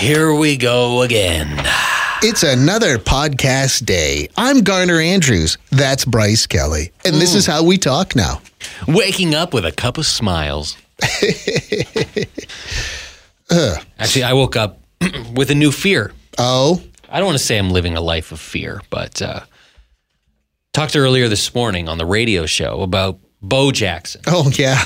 Here we go again. It's another podcast day. I'm Garner Andrews. That's Bryce Kelly. And this is how we talk now. Waking up with a cup of smiles. Actually, I woke up with a new fear. Oh, I don't want to say I'm living a life of fear, but uh, talked earlier this morning on the radio show about Bo Jackson. oh, yeah.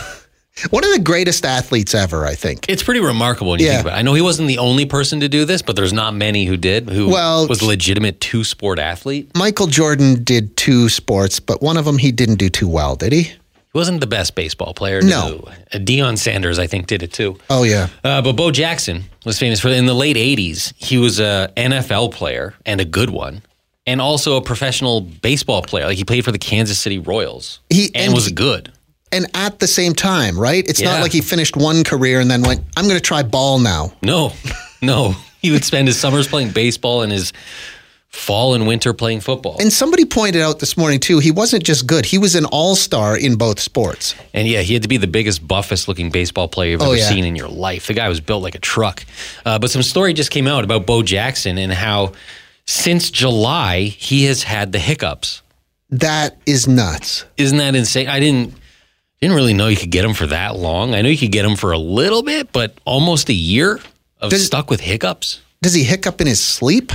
One of the greatest athletes ever, I think. It's pretty remarkable when you Yeah. think about it. I know he wasn't the only person to do this, but there's not many who did, who Well, was a legitimate two sport athlete. Michael Jordan did two sports, but one of them he didn't do too well, did he? He wasn't the best baseball player. No. Uh, Deion Sanders, I think, did it too. Oh, yeah. Uh, but Bo Jackson was famous for in the late '80s. He was a NFL player and a good one, and also a professional baseball player. Like he played for the Kansas City Royals, He- and, and was he- good. And at the same time, right? It's not like he finished one career and then went, I'm going to try ball now. No, no, he would spend his summers playing baseball and his fall and winter playing football. And somebody pointed out this morning, too, he wasn't just good, he was an all star in both sports. And yeah, he had to be the biggest, buffest looking baseball player you've Oh, ever yeah. seen in your life. The guy was built like a truck. Uh, but some story just came out about Bo Jackson and how since July he has had the hiccups. That is nuts. Isn't that insane? I didn't didn't really know you could get him for that long. I know you could get him for a little bit, but almost a year of Does- stuck with hiccups. Does he hiccup in his sleep?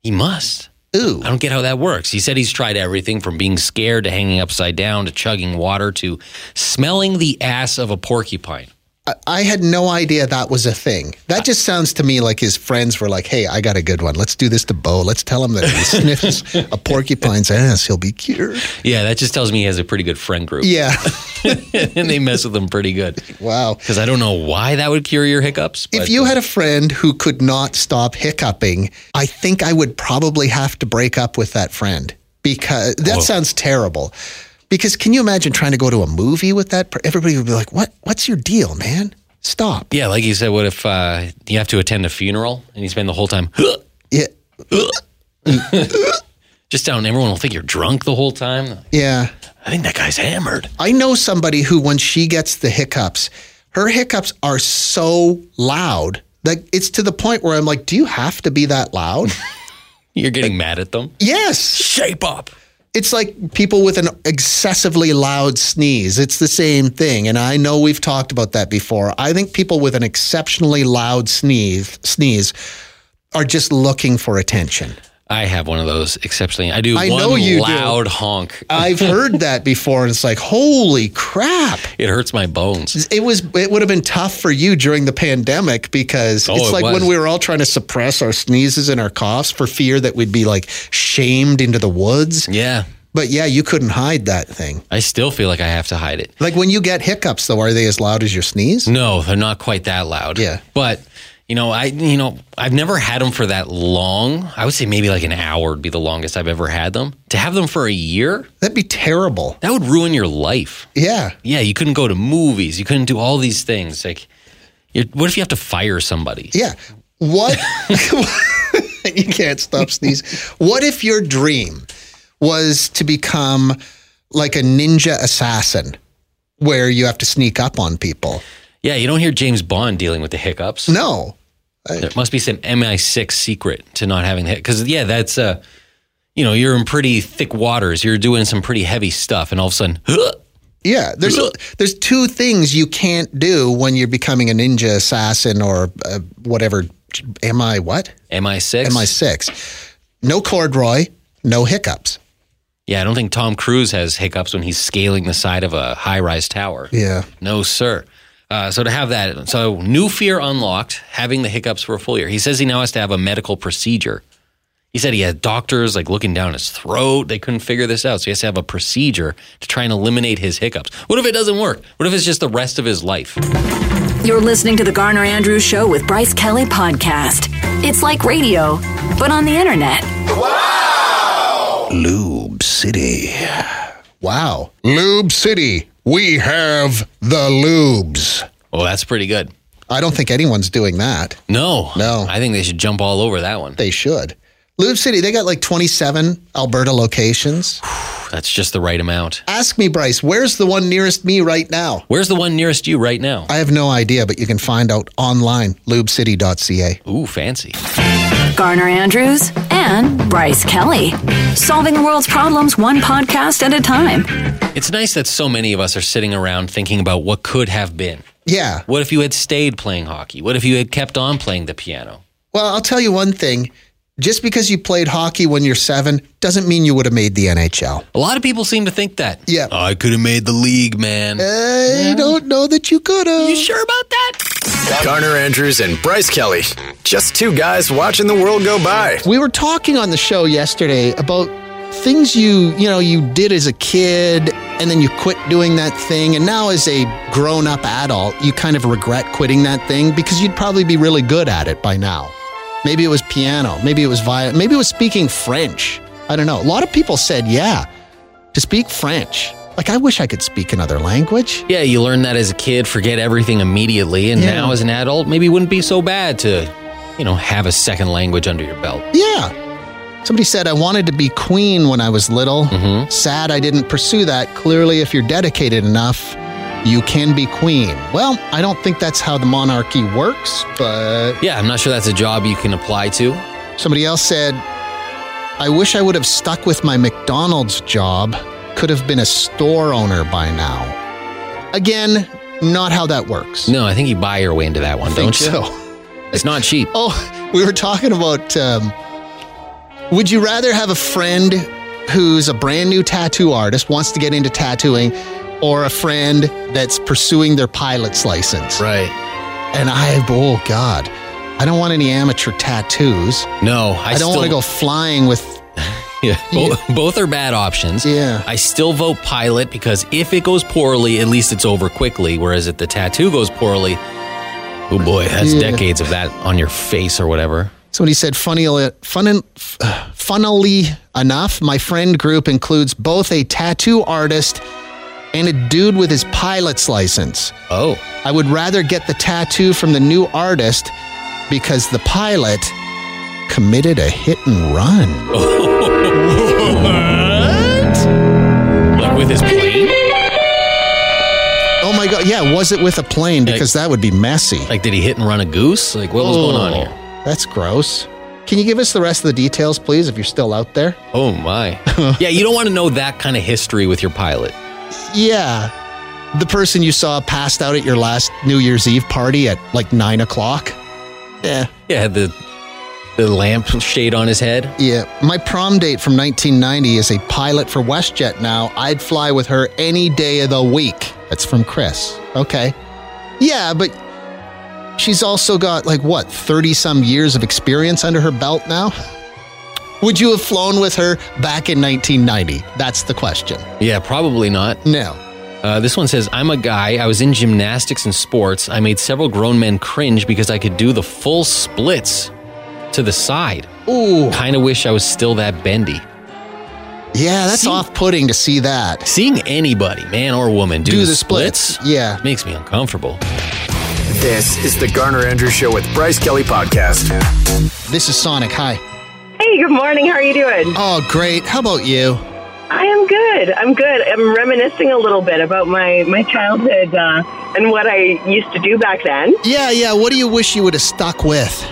He must. Ooh. I don't get how that works. He said he's tried everything from being scared to hanging upside down to chugging water to smelling the ass of a porcupine. I- I had no idea that was a thing. That just sounds to me like his friends were like, hey, I got a good one. Let's do this to Bo. Let's tell him that if he sniffs a porcupine's ass, he'll be cured. Yeah, that just tells me he has a pretty good friend group. Yeah. and they mess with them pretty good. wow. Because I don't know why that would cure your hiccups. If you had a friend who could not stop hiccuping, I think I would probably have to break up with that friend because that sounds terrible. Because can you imagine trying to go to a movie with that? Everybody would be like, "What? What's your deal, man? Stop." yeah, like you said, what if uh, you have to attend a funeral and you spend the whole time Yeah, just down? Everyone will think you're drunk the whole time. yeah. I think that guy's hammered. I know somebody who, when she gets the hiccups, her hiccups are so loud that it's to the point where I'm like, "Do you have to be that loud?" You're getting mad at them. yes. Shape up. It's like people with an excessively loud sneeze. It's the same thing. And I know we've talked about that before. I think people with an exceptionally loud sneeze sneeze are just looking for attention. I have one of those exceptionally. I do I know you do. loud honk. I've heard that before and it's like, holy crap. It hurts my bones. It was it would have been tough for you during the pandemic because Oh, it's it like was. when we were all trying to suppress our sneezes and our coughs for fear that we'd be like shamed into the woods. Yeah. But yeah, you couldn't hide that thing. I still feel like I have to hide it. Like when you get hiccups though, are they as loud as your sneeze? No, they're not quite that loud. Yeah. But you know, I you know, I've never had them for that long. I would say maybe like an hour would be the longest I've ever had them. To have them for a year, That'd be terrible. that would ruin your life. Yeah. Yeah, you couldn't go to movies. You couldn't do all these things. Like, what if you have to fire somebody? Yeah. What? you can't stop sneezing. What if your dream was to become like a ninja assassin where you have to sneak up on people? Yeah, you don't hear James Bond dealing with the hiccups. No. There must be some MI6 secret to not having the because yeah, that's uh, you know, you're in pretty thick waters. You're doing some pretty heavy stuff, and all of a sudden, Yeah, there's there's two things you can't do when you're becoming a ninja assassin or uh, whatever. Am I what? MI6. MI6. No corduroy, no hiccups. Yeah, I don't think Tom Cruise has hiccups when he's scaling the side of a high rise tower. Yeah. No, sir. Uh, so to have that, so new fear unlocked, having the hiccups for a full year. He says he now has to have a medical procedure. He said he had doctors like looking down his throat. They couldn't figure this out. So he has to have a procedure to try and eliminate his hiccups. What if it doesn't work? What if it's just the rest of his life? You're listening to the Garner Andrews Show with Bryce Kelly Podcast. It's like radio, but on the internet. Wow! Lube City. Wow. Lube City. We have the lubes. Well, that's pretty good. I don't think anyone's doing that. No. No. I think they should jump all over that one. They should. Lube City, they got like 27 Alberta locations. That's just the right amount. Ask me, Bryce, where's the one nearest me right now? Where's the one nearest you right now? I have no idea, but you can find out online, lubecity.ca. Ooh, fancy. Garner Andrews and Bryce Kelly. Solving the world's problems one podcast at a time. It's nice that so many of us are sitting around thinking about what could have been. Yeah. What if you had stayed playing hockey? What if you had kept on playing the piano? Well, I'll tell you one thing. Just because you played hockey when you're seven doesn't mean you would have made the NHL. A lot of people seem to think that. Yeah. Oh, I could have made the league, man. I don't know that you could have. you sure about that? Garner Andrews and Bryce Kelly. Just two guys watching the world go by. We were talking on the show yesterday about things you, you know, you did as a kid and then you quit doing that thing and now as a grown-up adult, you kind of regret quitting that thing because you'd probably be really good at it by now. Maybe it was piano, maybe it was violin, maybe it was speaking French. I don't know. A lot of people said, "Yeah, to speak French." Like I wish I could speak another language. Yeah, you learn that as a kid, forget everything immediately, and Yeah. now as an adult, maybe it wouldn't be so bad to, you know, have a second language under your belt. Yeah. Somebody said I wanted to be queen when I was little. Mm-hmm. Sad I didn't pursue that. Clearly, if you're dedicated enough, you can be queen. Well, I don't think that's how the monarchy works, but Yeah, I'm not sure that's a job you can apply to. somebody else said, I wish I would have stuck with my McDonald's job. Could have been a store owner by now. Again, not how that works. No, I think you buy your way into that one, don't you? so. It's not cheap. Oh, we were talking about um, would you rather have a friend who's a brand new tattoo artist, wants to get into tattooing, or a friend that's pursuing their pilot's license? Right. And I, oh God, I don't want any amateur tattoos. No, I, I, don't want to go flying with, Yeah, both, both are bad options. Yeah. I still vote pilot because if it goes poorly, at least it's over quickly. Whereas if the tattoo goes poorly, oh boy, that's Yeah. decades of that on your face or whatever. somebody said, funny, fun, funnily enough, my friend group includes both a tattoo artist and a dude with his pilot's license. Oh, I would rather get the tattoo from the new artist because the pilot committed a hit and run. What? Like with his plane? Oh my God. Yeah, was it with a plane? Because that would be messy. Like, did he hit and run a goose? Like, what was going on oh, here? That's gross. Can you give us the rest of the details, please, if you're still out there? Oh my. yeah, you don't want to know that kind of history with your pilot. Yeah. The person you saw passed out at your last New Year's Eve party at like nine o'clock? Yeah. Yeah, the the lamp shade on his head. Yeah. My prom date from 1990 is a pilot for WestJet now. I'd fly with her any day of the week. That's from Chris. Okay. Yeah, but she's also got like what, 30 some years of experience under her belt now? Would you have flown with her back in 1990? That's the question. Yeah, probably not. No. Uh, this one says, I'm a guy. I was in gymnastics and sports. I made several grown men cringe because I could do the full splits to the side. Ooh. Kind of wish I was still that bendy. Yeah, that's See- off putting to see that. Seeing anybody, man or woman, do, Do the, the splits, splits. Yeah. makes me uncomfortable. This is the Garner Andrews Show with Bryce Kelly Podcast. This is Sonic. Hi. Hey, good morning. How are you doing? Oh, great. How about you? I am good. I'm good. I'm reminiscing a little bit about my my childhood uh, and what I used to do back then. Yeah, yeah. What do you wish you would have stuck with?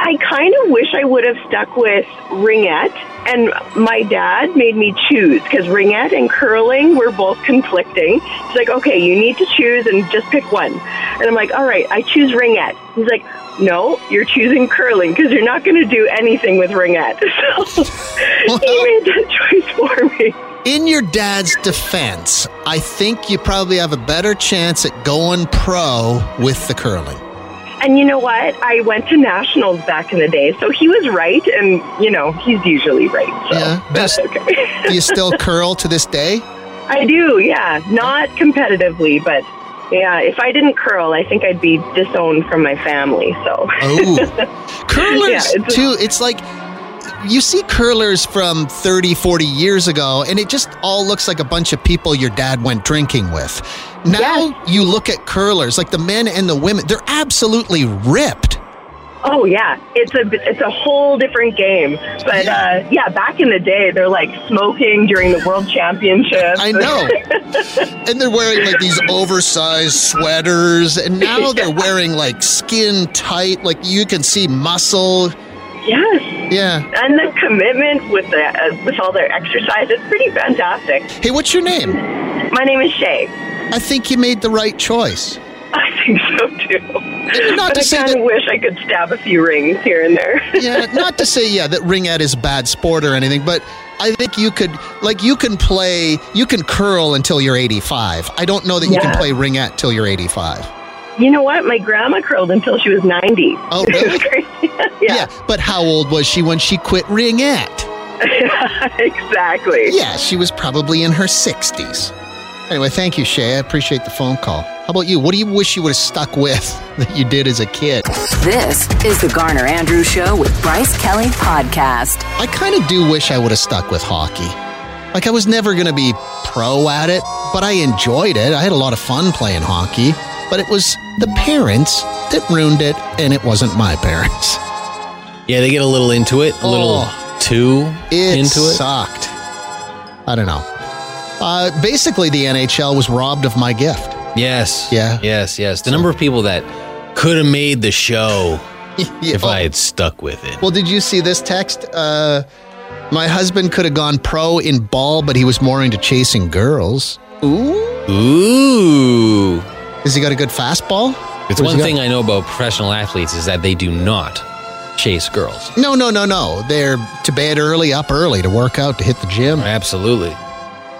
I kind of wish I would have stuck with ringette, and my dad made me choose because ringette and curling were both conflicting. He's like, "Okay, you need to choose and just pick one," and I'm like, "All right, I choose ringette." He's like, "No, you're choosing curling because you're not going to do anything with ringette." So he made that choice for me. In your dad's defense, I think you probably have a better chance at going pro with the curling. And you know what? I went to nationals back in the day, so he was right, and you know he's usually right. So Yeah, that's best- okay. Do you still curl to this day? I do, yeah. Not competitively, but yeah. If I didn't curl, I think I'd be disowned from my family. So Oh, curlers Yeah, it's too. It's like you see curlers from 30, 40 years ago, and it just all looks like a bunch of people your dad went drinking with. Now you look at curlers, like the men and the women, they're absolutely ripped. Oh yeah, it's a it's a whole different game. But Yeah. uh, yeah, back in the day, they're like smoking during the World Championships. I know. and they're wearing like these oversized sweaters, and now they're wearing like skin tight, like you can see muscle. yes, Yeah. and the commitment with the uh, with all their exercise, it's pretty fantastic. Hey, what's your name? My name is Shay. I think you made the right choice. I think so too. Not but to I say kind that- of wish I could stab a few rings here and there. yeah, not to say yeah that ringette is bad sport or anything, but I think you could like you can play you can curl until you're 85. I don't know that you can Yeah. play ringette till you're 85. You know what? My grandma curled until she was 90. Oh, really? was crazy. yeah, but how old was she when she quit ringette? exactly. Yeah, she was probably in her 60s. Anyway, thank you, Shay. I appreciate the phone call. How about you? What do you wish you would have stuck with that you did as a kid? This is the Garner Andrews Show with Bryce Kelly Podcast. I kind of do wish I would have stuck with hockey. Like, I was never going to be pro at it, but I enjoyed it. I had a lot of fun playing hockey, but it was the parents that ruined it, and it wasn't my parents. Yeah, they get a little into it, a little Oh. too It into it. sucked. I don't know. Uh, basically, the NHL was robbed of my gift. Yes. Yeah. Yes, yes. The number of people that could have made the show if Oh. I had stuck with it. Well, did you see this text? Uh, my husband could have gone pro in ball, but he was more into chasing girls. Ooh. Ooh. Has he got a good fastball? It's one thing I know about professional athletes is that they do not chase girls. No, no, no, no. They're to bed early, up early to work out, to hit the gym. Absolutely.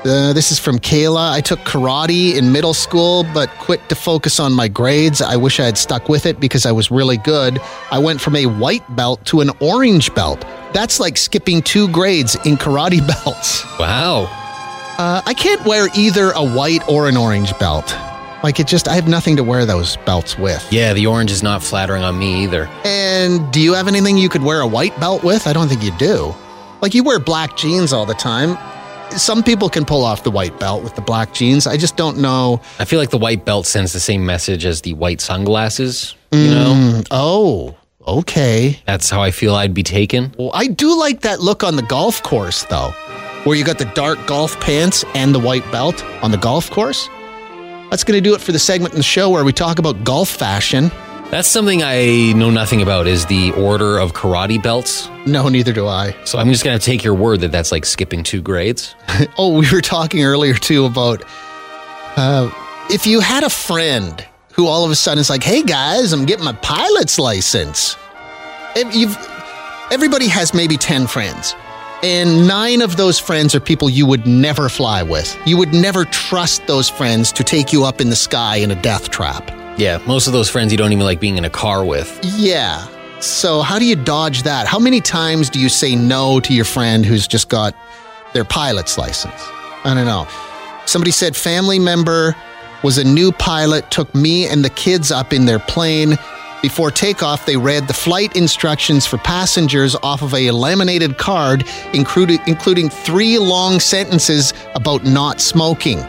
Uh, this is from Kayla. I took karate in middle school, but quit to focus on my grades. I wish I had stuck with it because I was really good. I went from a white belt to an orange belt. That's like skipping two grades in karate belts. Wow. Uh, I can't wear either a white or an orange belt. Like it just, I have nothing to wear those belts with. Yeah, the orange is not flattering on me either. And do you have anything you could wear a white belt with? I don't think you do. Like you wear black jeans all the time. Some people can pull off the white belt with the black jeans. I just don't know. I feel like the white belt sends the same message as the white sunglasses. You know, Mm, oh, okay. that's how I feel I'd be taken. Well, I do like that look on the golf course, though, where you got the dark golf pants and the white belt on the golf course. That's going to do it for the segment in the show where we talk about golf fashion. That's something I know nothing about is the order of karate belts. No, neither do I. So I'm just going to take your word that that's like skipping two grades. Oh, we were talking earlier too about uh, if you had a friend who all of a sudden is like, "Hey guys, I'm getting my pilot's license." If you've everybody has maybe ten friends, and nine of those friends are people you would never fly with. You would never trust those friends to take you up in the sky in a death trap. Yeah, most of those friends you don't even like being in a car with. Yeah. So how do you dodge that? How many times do you say no to your friend who's just got their pilot's license? I don't know. Somebody said family member was a new pilot, took me and the kids up in their plane. Before takeoff, they read the flight instructions for passengers off of a laminated card, including, including three long sentences about not smoking.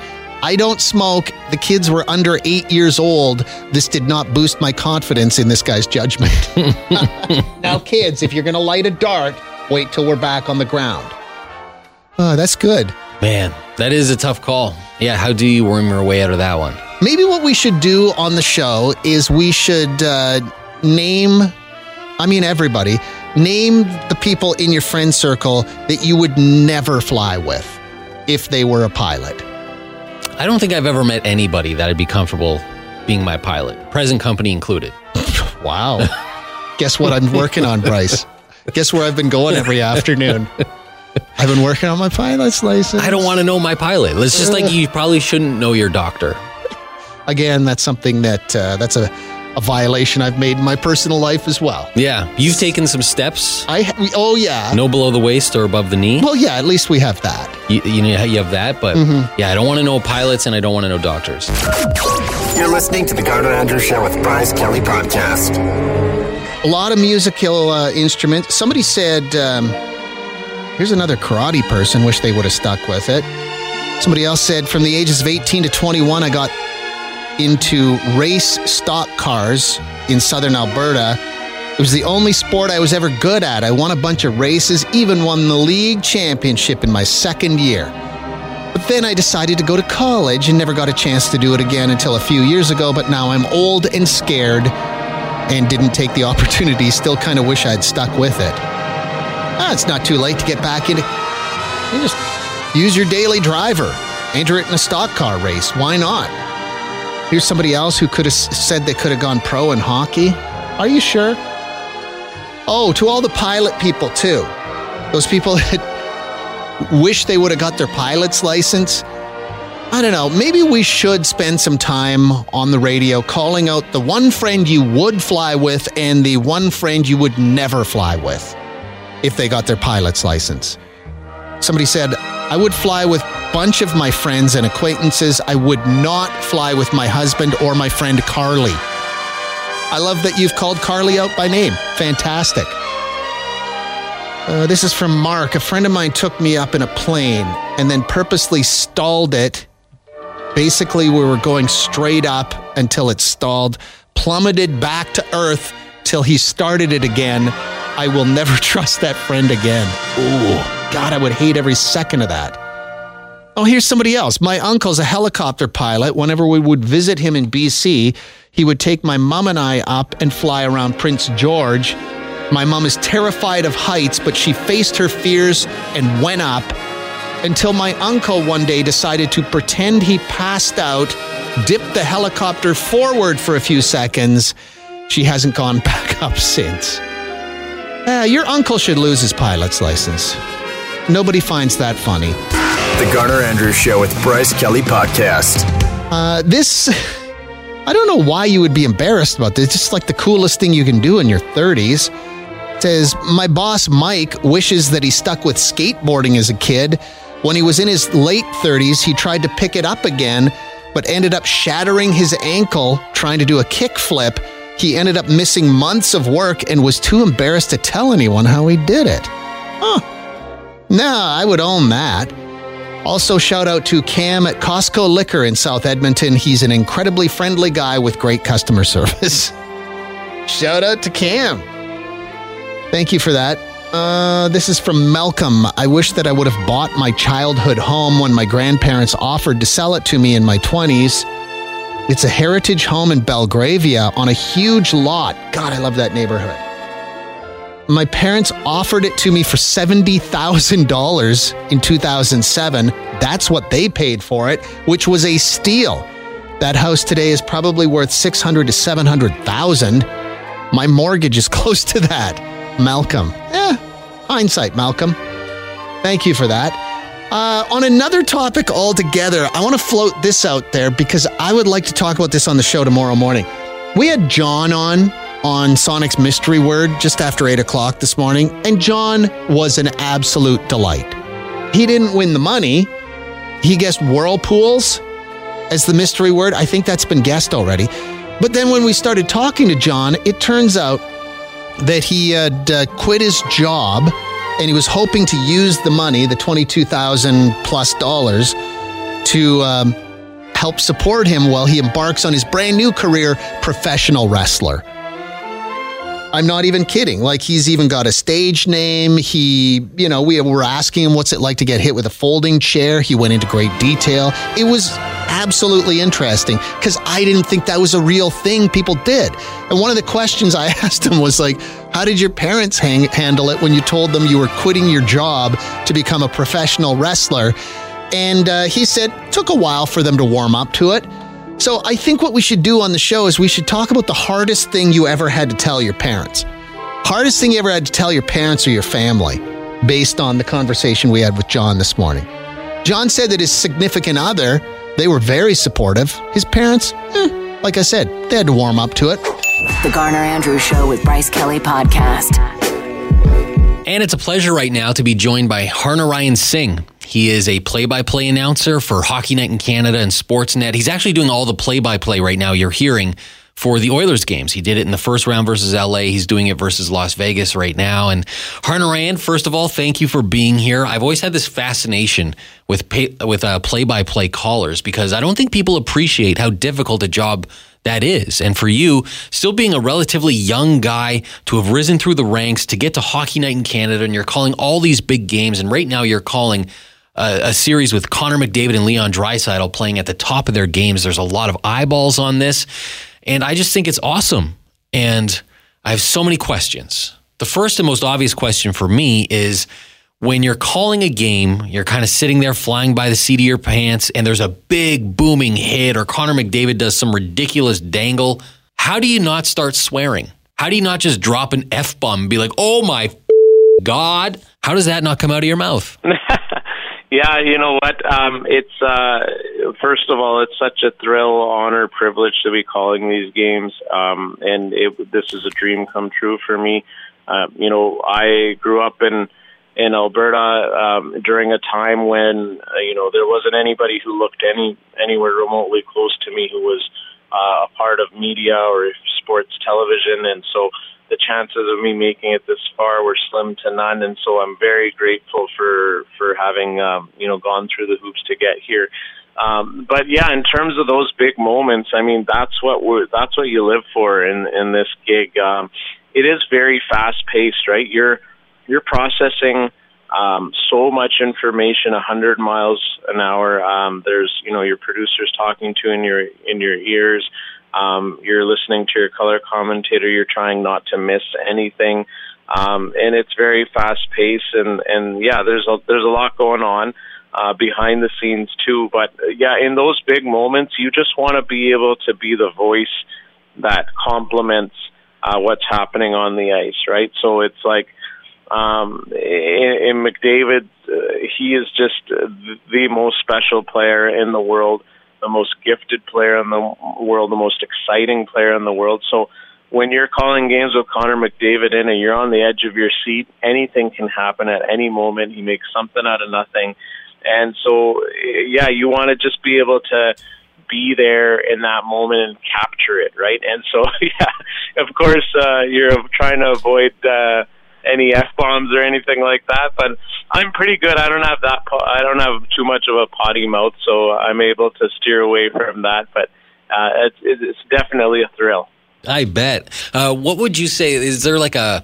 I don't smoke. The kids were under eight years old. This did not boost my confidence in this guy's judgment. now, kids, if you're going to light a dart, wait till we're back on the ground. Oh, that's good. Man, that is a tough call. Yeah, how do you worm your way out of that one? Maybe what we should do on the show is we should uh, name, I mean, everybody, name the people in your friend circle that you would never fly with if they were a pilot. I don't think I've ever met anybody that I'd be comfortable being my pilot, present company included. Wow. Guess what I'm working on, Bryce? Guess where I've been going every afternoon? I've been working on my pilot's license. I don't want to know my pilot. It's just like you probably shouldn't know your doctor. Again, that's something that uh, that's a, a violation I've made in my personal life as well. Yeah, you've taken some steps. I ha- oh yeah. No below the waist or above the knee. Well, yeah. At least we have that. You, you know you have that, but yeah, I don't want to know pilots and I don't want to know doctors. You're listening to the Garner Andrews Show with Bryce Kelly Podcast. A lot of musical uh, instruments. Somebody said, um, "Here's another karate person. Wish they would have stuck with it." Somebody else said, "From the ages of 18 to 21, I got into race stock cars in southern Alberta. It was the only sport I was ever good at. I won a bunch of races, even won the league championship in my second year. But then I decided to go to college and never got a chance to do it again until a few years ago. But now I'm old and scared and didn't take the opportunity. Still kind of wish I'd stuck with it. Ah, it's not too late to get back into. You just use your daily driver, enter it in a stock car race. Why not? Here's somebody else who could have said they could have gone pro in hockey. Are you sure? Oh, to all the pilot people too. Those people that wish they would have got their pilot's license. I don't know. Maybe we should spend some time on the radio calling out the one friend you would fly with and the one friend you would never fly with if they got their pilot's license. Somebody said, I would fly with bunch of my friends and acquaintances. I would not fly with my husband or my friend Carly. I love that you've called Carly out by name. Fantastic. Uh, this is from Mark. A friend of mine took me up in a plane and then purposely stalled it. Basically, we were going straight up until it stalled, plummeted back to earth till he started it again. I will never trust that friend again. Ooh, God, I would hate every second of that. Oh, here's somebody else. My uncle's a helicopter pilot. Whenever we would visit him in BC, he would take my mom and I up and fly around Prince George. My mom is terrified of heights, but she faced her fears and went up until my uncle one day decided to pretend he passed out, dipped the helicopter forward for a few seconds. She hasn't gone back up since. Uh, your uncle should lose his pilot's license. Nobody finds that funny. The Garner Andrews Show with Bryce Kelly Podcast. Uh, this, I don't know why you would be embarrassed about this. It's just like the coolest thing you can do in your 30s. It says, My boss, Mike, wishes that he stuck with skateboarding as a kid. When he was in his late 30s, he tried to pick it up again, but ended up shattering his ankle trying to do a kickflip. He ended up missing months of work and was too embarrassed to tell anyone how he did it. Huh. Nah, I would own that. Also, shout out to Cam at Costco Liquor in South Edmonton. He's an incredibly friendly guy with great customer service. shout out to Cam. Thank you for that. Uh, this is from Malcolm. I wish that I would have bought my childhood home when my grandparents offered to sell it to me in my 20s. It's a heritage home in Belgravia on a huge lot. God, I love that neighborhood. My parents offered it to me for $70,000 in 2007. That's what they paid for it, which was a steal. That house today is probably worth 600 to 700,000. My mortgage is close to that. Malcolm. Eh, hindsight, Malcolm. Thank you for that. Uh, on another topic altogether, I want to float this out there because I would like to talk about this on the show tomorrow morning. We had John on on Sonic's Mystery Word just after 8 o'clock this morning, and John was an absolute delight. He didn't win the money, he guessed whirlpools as the mystery word. I think that's been guessed already. But then when we started talking to John, it turns out that he had uh, quit his job and he was hoping to use the money, the 22,000 plus dollars, to um, help support him while he embarks on his brand new career, professional wrestler. I'm not even kidding. Like he's even got a stage name. He, you know, we were asking him what's it like to get hit with a folding chair. He went into great detail. It was absolutely interesting because I didn't think that was a real thing people did. And one of the questions I asked him was like, how did your parents hang, handle it when you told them you were quitting your job to become a professional wrestler? And uh, he said, took a while for them to warm up to it. So I think what we should do on the show is we should talk about the hardest thing you ever had to tell your parents. Hardest thing you ever had to tell your parents or your family. based on the conversation we had with John this morning. John said that his significant other, they were very supportive. His parents, eh, like I said, they had to warm up to it. The Garner Andrews Show with Bryce Kelly Podcast. And it's a pleasure right now to be joined by Harnarayan Singh. He is a play by play announcer for Hockey Night in Canada and Sportsnet. He's actually doing all the play by play right now you're hearing for the Oilers games. He did it in the first round versus LA. He's doing it versus Las Vegas right now. And Harnarayan, first of all, thank you for being here. I've always had this fascination with pay, with uh, play-by-play callers because I don't think people appreciate how difficult a job that is. And for you, still being a relatively young guy to have risen through the ranks to get to Hockey Night in Canada, and you're calling all these big games, and right now you're calling a, a series with Connor McDavid and Leon Draisaitl playing at the top of their games. There's a lot of eyeballs on this, and I just think it's awesome. And I have so many questions. The first and most obvious question for me is when you're calling a game, you're kind of sitting there flying by the seat of your pants, and there's a big booming hit, or Connor McDavid does some ridiculous dangle. How do you not start swearing? How do you not just drop an F bomb and be like, oh my God? How does that not come out of your mouth? yeah, you know what? Um, it's, uh, first of all, it's such a thrill, honor, privilege to be calling these games. Um, and it, this is a dream come true for me. Uh, you know, I grew up in, in Alberta um, during a time when uh, you know there wasn't anybody who looked any anywhere remotely close to me who was uh, a part of media or sports television, and so the chances of me making it this far were slim to none. And so I'm very grateful for for having um, you know gone through the hoops to get here. Um, but yeah, in terms of those big moments, I mean that's what we're that's what you live for in in this gig. Um, it is very fast paced, right? You're you're processing um, so much information, a hundred miles an hour. Um, there's, you know, your producers talking to in your in your ears. Um, you're listening to your color commentator. You're trying not to miss anything, um, and it's very fast paced. And and yeah, there's a there's a lot going on uh, behind the scenes too. But uh, yeah, in those big moments, you just want to be able to be the voice that complements uh, what's happening on the ice, right? So it's like um, in, in McDavid, uh, he is just the most special player in the world, the most gifted player in the world, the most exciting player in the world. So when you're calling games with Connor McDavid in and you're on the edge of your seat, anything can happen at any moment. He makes something out of nothing. And so, yeah, you want to just be able to be there in that moment and capture it, right? And so, yeah, of course, uh, you're trying to avoid, uh, any f bombs or anything like that. But I'm pretty good. I don't have that. I don't have too much of a potty mouth, so I'm able to steer away from that. But uh, it's, it's definitely a thrill. I bet. Uh, what would you say? Is there like a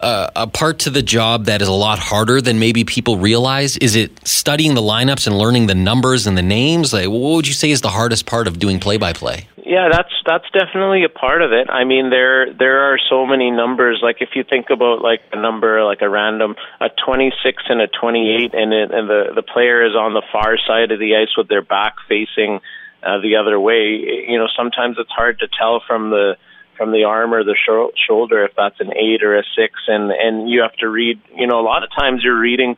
a, a part to the job that is a lot harder than maybe people realize? Is it studying the lineups and learning the numbers and the names? Like, what would you say is the hardest part of doing play by play? Yeah, that's that's definitely a part of it. I mean, there there are so many numbers. Like if you think about like a number, like a random, a 26 and a 28, and it, and the the player is on the far side of the ice with their back facing uh, the other way. You know, sometimes it's hard to tell from the from the arm or the sh- shoulder if that's an eight or a six, and and you have to read. You know, a lot of times you're reading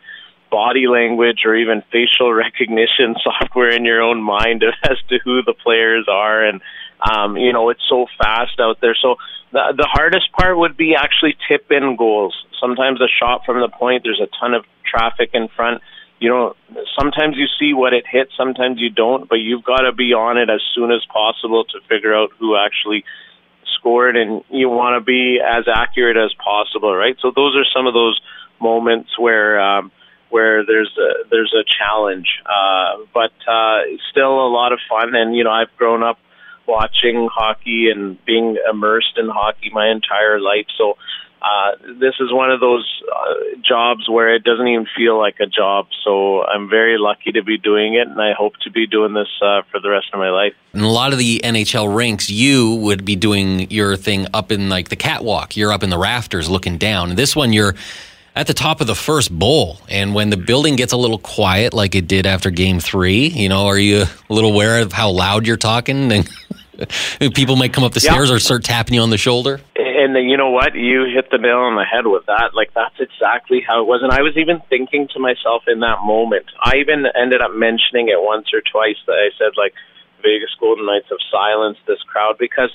body language or even facial recognition software in your own mind as to who the players are, and um, you know it's so fast out there. So the the hardest part would be actually tip in goals. Sometimes a shot from the point, there's a ton of traffic in front. You know, sometimes you see what it hits, sometimes you don't, but you've got to be on it as soon as possible to figure out who actually scored and you want to be as accurate as possible, right? So those are some of those moments where um, where there's a, there's a challenge, uh, but uh, still a lot of fun. And you know, I've grown up watching hockey and being immersed in hockey my entire life, so uh, this is one of those uh, jobs where it doesn't even feel like a job. So I'm very lucky to be doing it, and I hope to be doing this uh, for the rest of my life. In a lot of the NHL rinks, you would be doing your thing up in like the catwalk. You're up in the rafters looking down. This one, you're at the top of the first bowl. And when the building gets a little quiet, like it did after game three, you know, are you a little aware of how loud you're talking? And people might come up the stairs or start tapping you on the shoulder? and then, you know what? You hit the nail on the head with that. Like that's exactly how it was. And I was even thinking to myself in that moment. I even ended up mentioning it once or twice that I said like Vegas Golden Knights have silenced this crowd because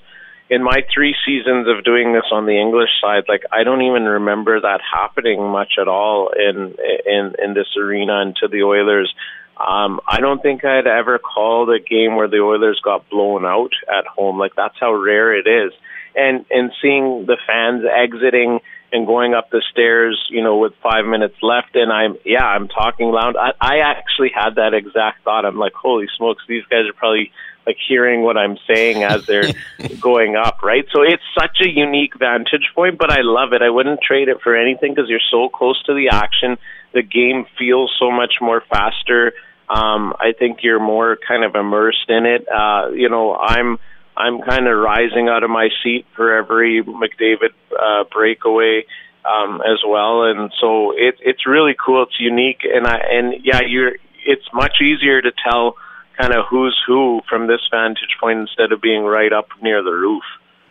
in my three seasons of doing this on the English side, like I don't even remember that happening much at all in in in this arena and to the Oilers. Um, I don't think I'd ever called a game where the Oilers got blown out at home. Like that's how rare it is. And and seeing the fans exiting and going up the stairs, you know, with five minutes left, and I'm yeah, I'm talking loud. I, I actually had that exact thought. I'm like, holy smokes, these guys are probably like hearing what I'm saying as they're going up, right? So it's such a unique vantage point, but I love it. I wouldn't trade it for anything because you're so close to the action. The game feels so much more faster. Um, I think you're more kind of immersed in it. Uh, you know, I'm I'm kind of rising out of my seat for every McDavid uh, breakaway um, as well, and so it, it's really cool. It's unique, and I and yeah, you're. It's much easier to tell kind of who's who from this vantage point instead of being right up near the roof.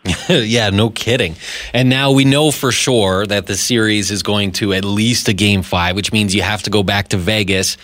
yeah, no kidding. And now we know for sure that the series is going to at least a game five, which means you have to go back to Vegas.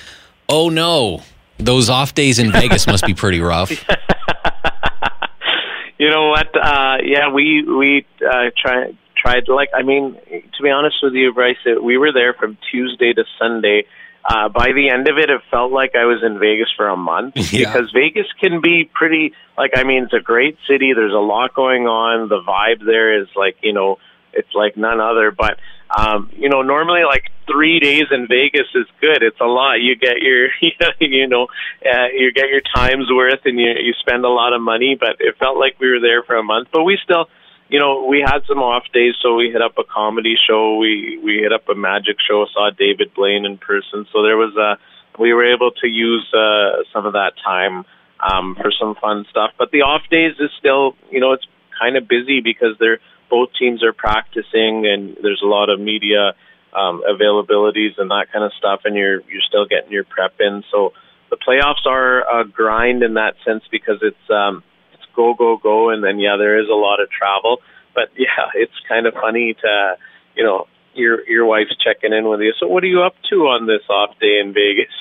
Oh no, those off days in Vegas must be pretty rough. you know what? Uh, yeah, we we uh, try, tried. Like, I mean, to be honest with you, Bryce, we were there from Tuesday to Sunday uh, by the end of it, it felt like I was in Vegas for a month yeah. because Vegas can be pretty, like, I mean, it's a great city. There's a lot going on. The vibe there is like, you know, it's like none other. But, um, you know, normally like three days in Vegas is good. It's a lot. You get your, you know, uh, you get your time's worth and you, you spend a lot of money, but it felt like we were there for a month. But we still, you know, we had some off days, so we hit up a comedy show. We we hit up a magic show. Saw David Blaine in person. So there was a we were able to use uh, some of that time um, for some fun stuff. But the off days is still, you know, it's kind of busy because they're both teams are practicing and there's a lot of media um, availabilities and that kind of stuff, and you're you're still getting your prep in. So the playoffs are a grind in that sense because it's um, go, go, go, and then yeah, there is a lot of travel. But yeah, it's kind of funny to, you know, your your wife's checking in with you. So what are you up to on this off day in Vegas?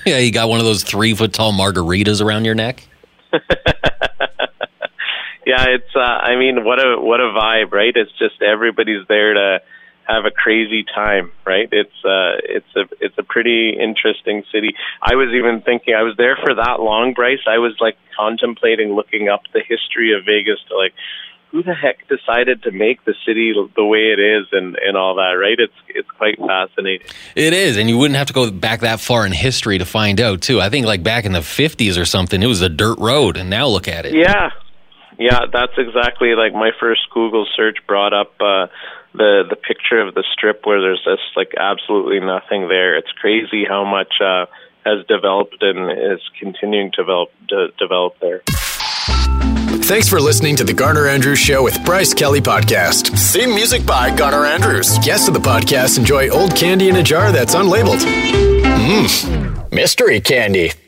yeah, you got one of those three foot tall margaritas around your neck. yeah, it's. Uh, I mean, what a what a vibe, right? It's just everybody's there to have a crazy time, right? It's uh it's a it's a pretty interesting city. I was even thinking I was there for that long, Bryce. I was like contemplating looking up the history of Vegas to like who the heck decided to make the city the way it is and, and all that, right? It's it's quite fascinating. It is, and you wouldn't have to go back that far in history to find out too. I think like back in the fifties or something, it was a dirt road, and now look at it. Yeah, yeah, that's exactly like my first Google search brought up uh, the the picture of the strip where there's just like absolutely nothing there. It's crazy how much uh, has developed and is continuing to develop to develop there. Thanks for listening to the Garner Andrews Show with Bryce Kelly Podcast. Theme music by Garner Andrews. Guests of the podcast enjoy old candy in a jar that's unlabeled. Mmm, mystery candy.